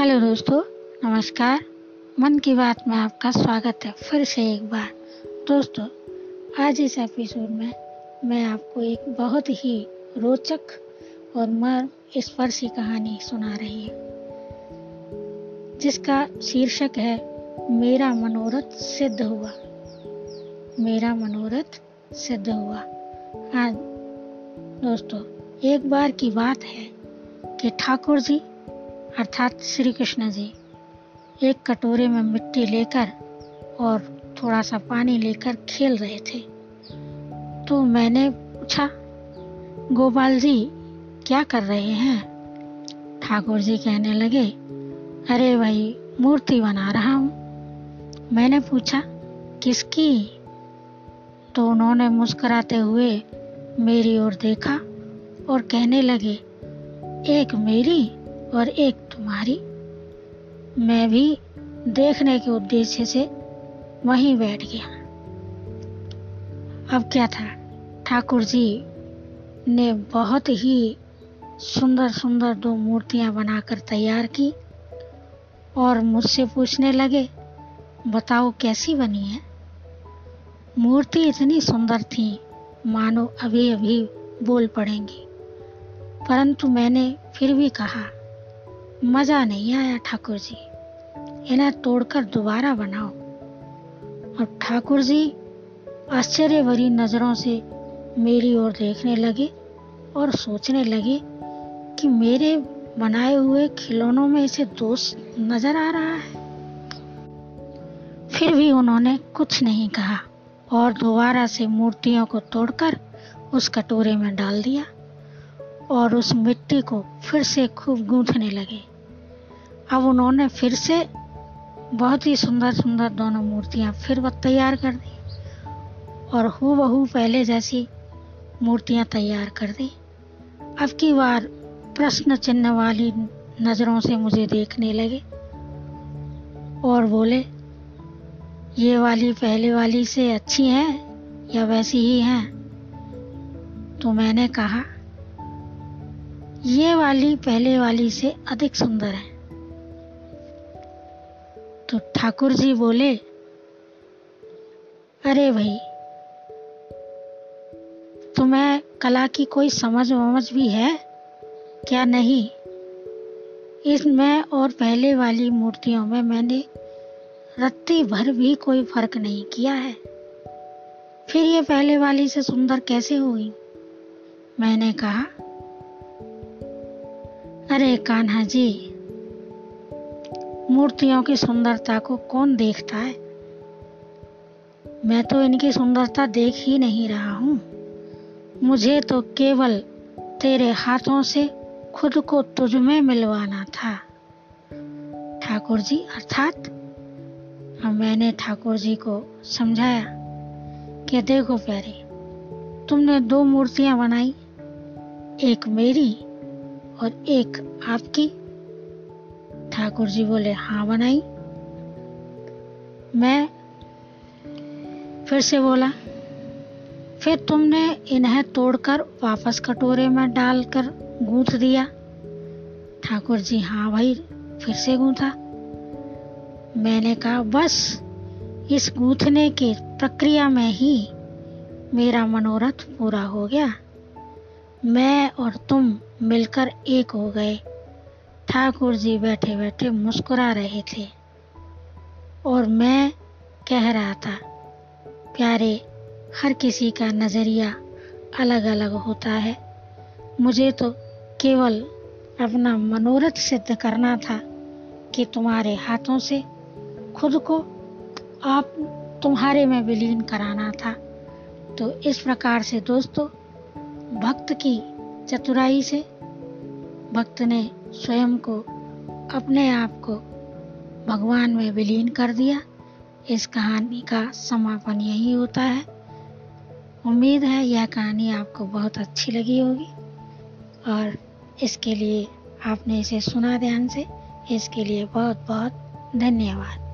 Hello दोस्तों, नमस्कार। मन की बात में आपका स्वागत है फिर से एक बार। दोस्तों, आज इस एपिसोड में मैं आपको एक बहुत ही रोचक और मर्म स्पर्शी कहानी सुना रही हूँ। जिसका शीर्षक है, मेरा मनोरथ सिद्ध हुआ। मेरा मनोरथ सिद्ध हुआ। हाँ दोस्तों, एक बार की बात है कि ठाकुर जी अर्थात श्री कृष्ण जी, एक कटोरे में मिट्टी लेकर और थोड़ा सा पानी लेकर खेल रहे थे। तो मैंने पूछा, गोपाल जी, क्या कर रहे हैं? ठाकुर जी कहने लगे, अरे भाई, मूर्ति बना रहा हूँ। मैंने पूछा, किसकी? तो उन्होंने मुस्कुराते हुए मेरी ओर देखा और कहने लगे, एक मेरी? और एक तुम्हारी। मैं भी देखने के उद्देश्य से वहीं बैठ गया। अब क्या था? ठाकुर जी ने बहुत ही सुंदर सुंदर दो मूर्तियाँ बनाकर तैयार की और मुझसे पूछने लगे, बताओ कैसी बनी है? मूर्ति इतनी सुंदर थी, मानो अभी अभी बोल पड़ेंगी। परंतु मैंने फिर भी कहा मज़ा नहीं आया ठाकुर जी। इन्हें तोड़कर दोबारा बनाओ। और ठाकुर जी आश्चर्य भरी नज़रों से मेरी ओर देखने लगे और सोचने लगे कि मेरे बनाए हुए खिलौनों में इसे दोष नज़र आ रहा है। फिर भी उन्होंने कुछ नहीं कहा और दोबारा से मूर्तियों को तोड़कर उस कटोरे में डाल दिया। और उस मिट्टी को फिर से खूब गूंथने लगे। अब उन्होंने फिर से बहुत ही सुंदर सुंदर दोनों मूर्तियाँ फिर वह तैयार कर दी और हु बहू पहले जैसी मूर्तियाँ तैयार कर दी। अब की बार प्रश्न चिन्ह वाली नज़रों से मुझे देखने लगे और बोले, ये वाली पहले वाली से अच्छी है या वैसी ही है? तो मैंने कहा ये वाली पहले वाली से अधिक सुंदर है। तो ठाकुर जी बोले, अरे भाई, तुम्हें कला की कोई समझ वमझ भी है क्या नहीं? इसमें और पहले वाली मूर्तियों में मैंने रत्ती भर भी कोई फ़र्क नहीं किया है। फिर ये पहले वाली से सुंदर कैसे हुई? मैंने कहा अरे कान्हा जी, मूर्तियों की सुंदरता को कौन देखता है? मैं तो इनकी सुंदरता देख ही नहीं रहा हूँ। मुझे तो केवल तेरे हाथों से खुद को तुझ में मिलवाना था। ठाकुर जी, अर्थात? अब मैंने ठाकुर जी को समझाया कि देखो प्यारे, तुमने दो मूर्तियाँ बनाई, एक मेरी और एक आपकी ठाकुर जी बोले हाँ बनाई। मैं फिर से बोला, फिर तुमने इन्हें तोड़कर वापस कटोरे में डालकर गूंथ दिया? ठाकुर जी हाँ भाई, फिर से गूंथा। मैंने कहा, बस, इस गूंथने की प्रक्रिया में ही मेरा मनोरथ पूरा हो गया। मैं और तुम मिलकर एक हो गए। ठाकुर जी बैठे बैठे मुस्कुरा रहे थे। और मैं कह रहा था, प्यारे, हर किसी का नज़रिया अलग अलग होता है। मुझे तो केवल अपना मनोरथ सिद्ध करना था कि तुम्हारे हाथों से खुद को आप तुम्हारे में विलीन कराना था। तो इस प्रकार से दोस्तों भक्त की चतुराई से भक्त ने स्वयं को अपने आप को भगवान में विलीन कर दिया। इस कहानी का समापन यही होता है। उम्मीद है यह कहानी आपको बहुत अच्छी लगी होगी। और इसके लिए आपने इसे सुना ध्यान से। इसके लिए बहुत बहुत धन्यवाद।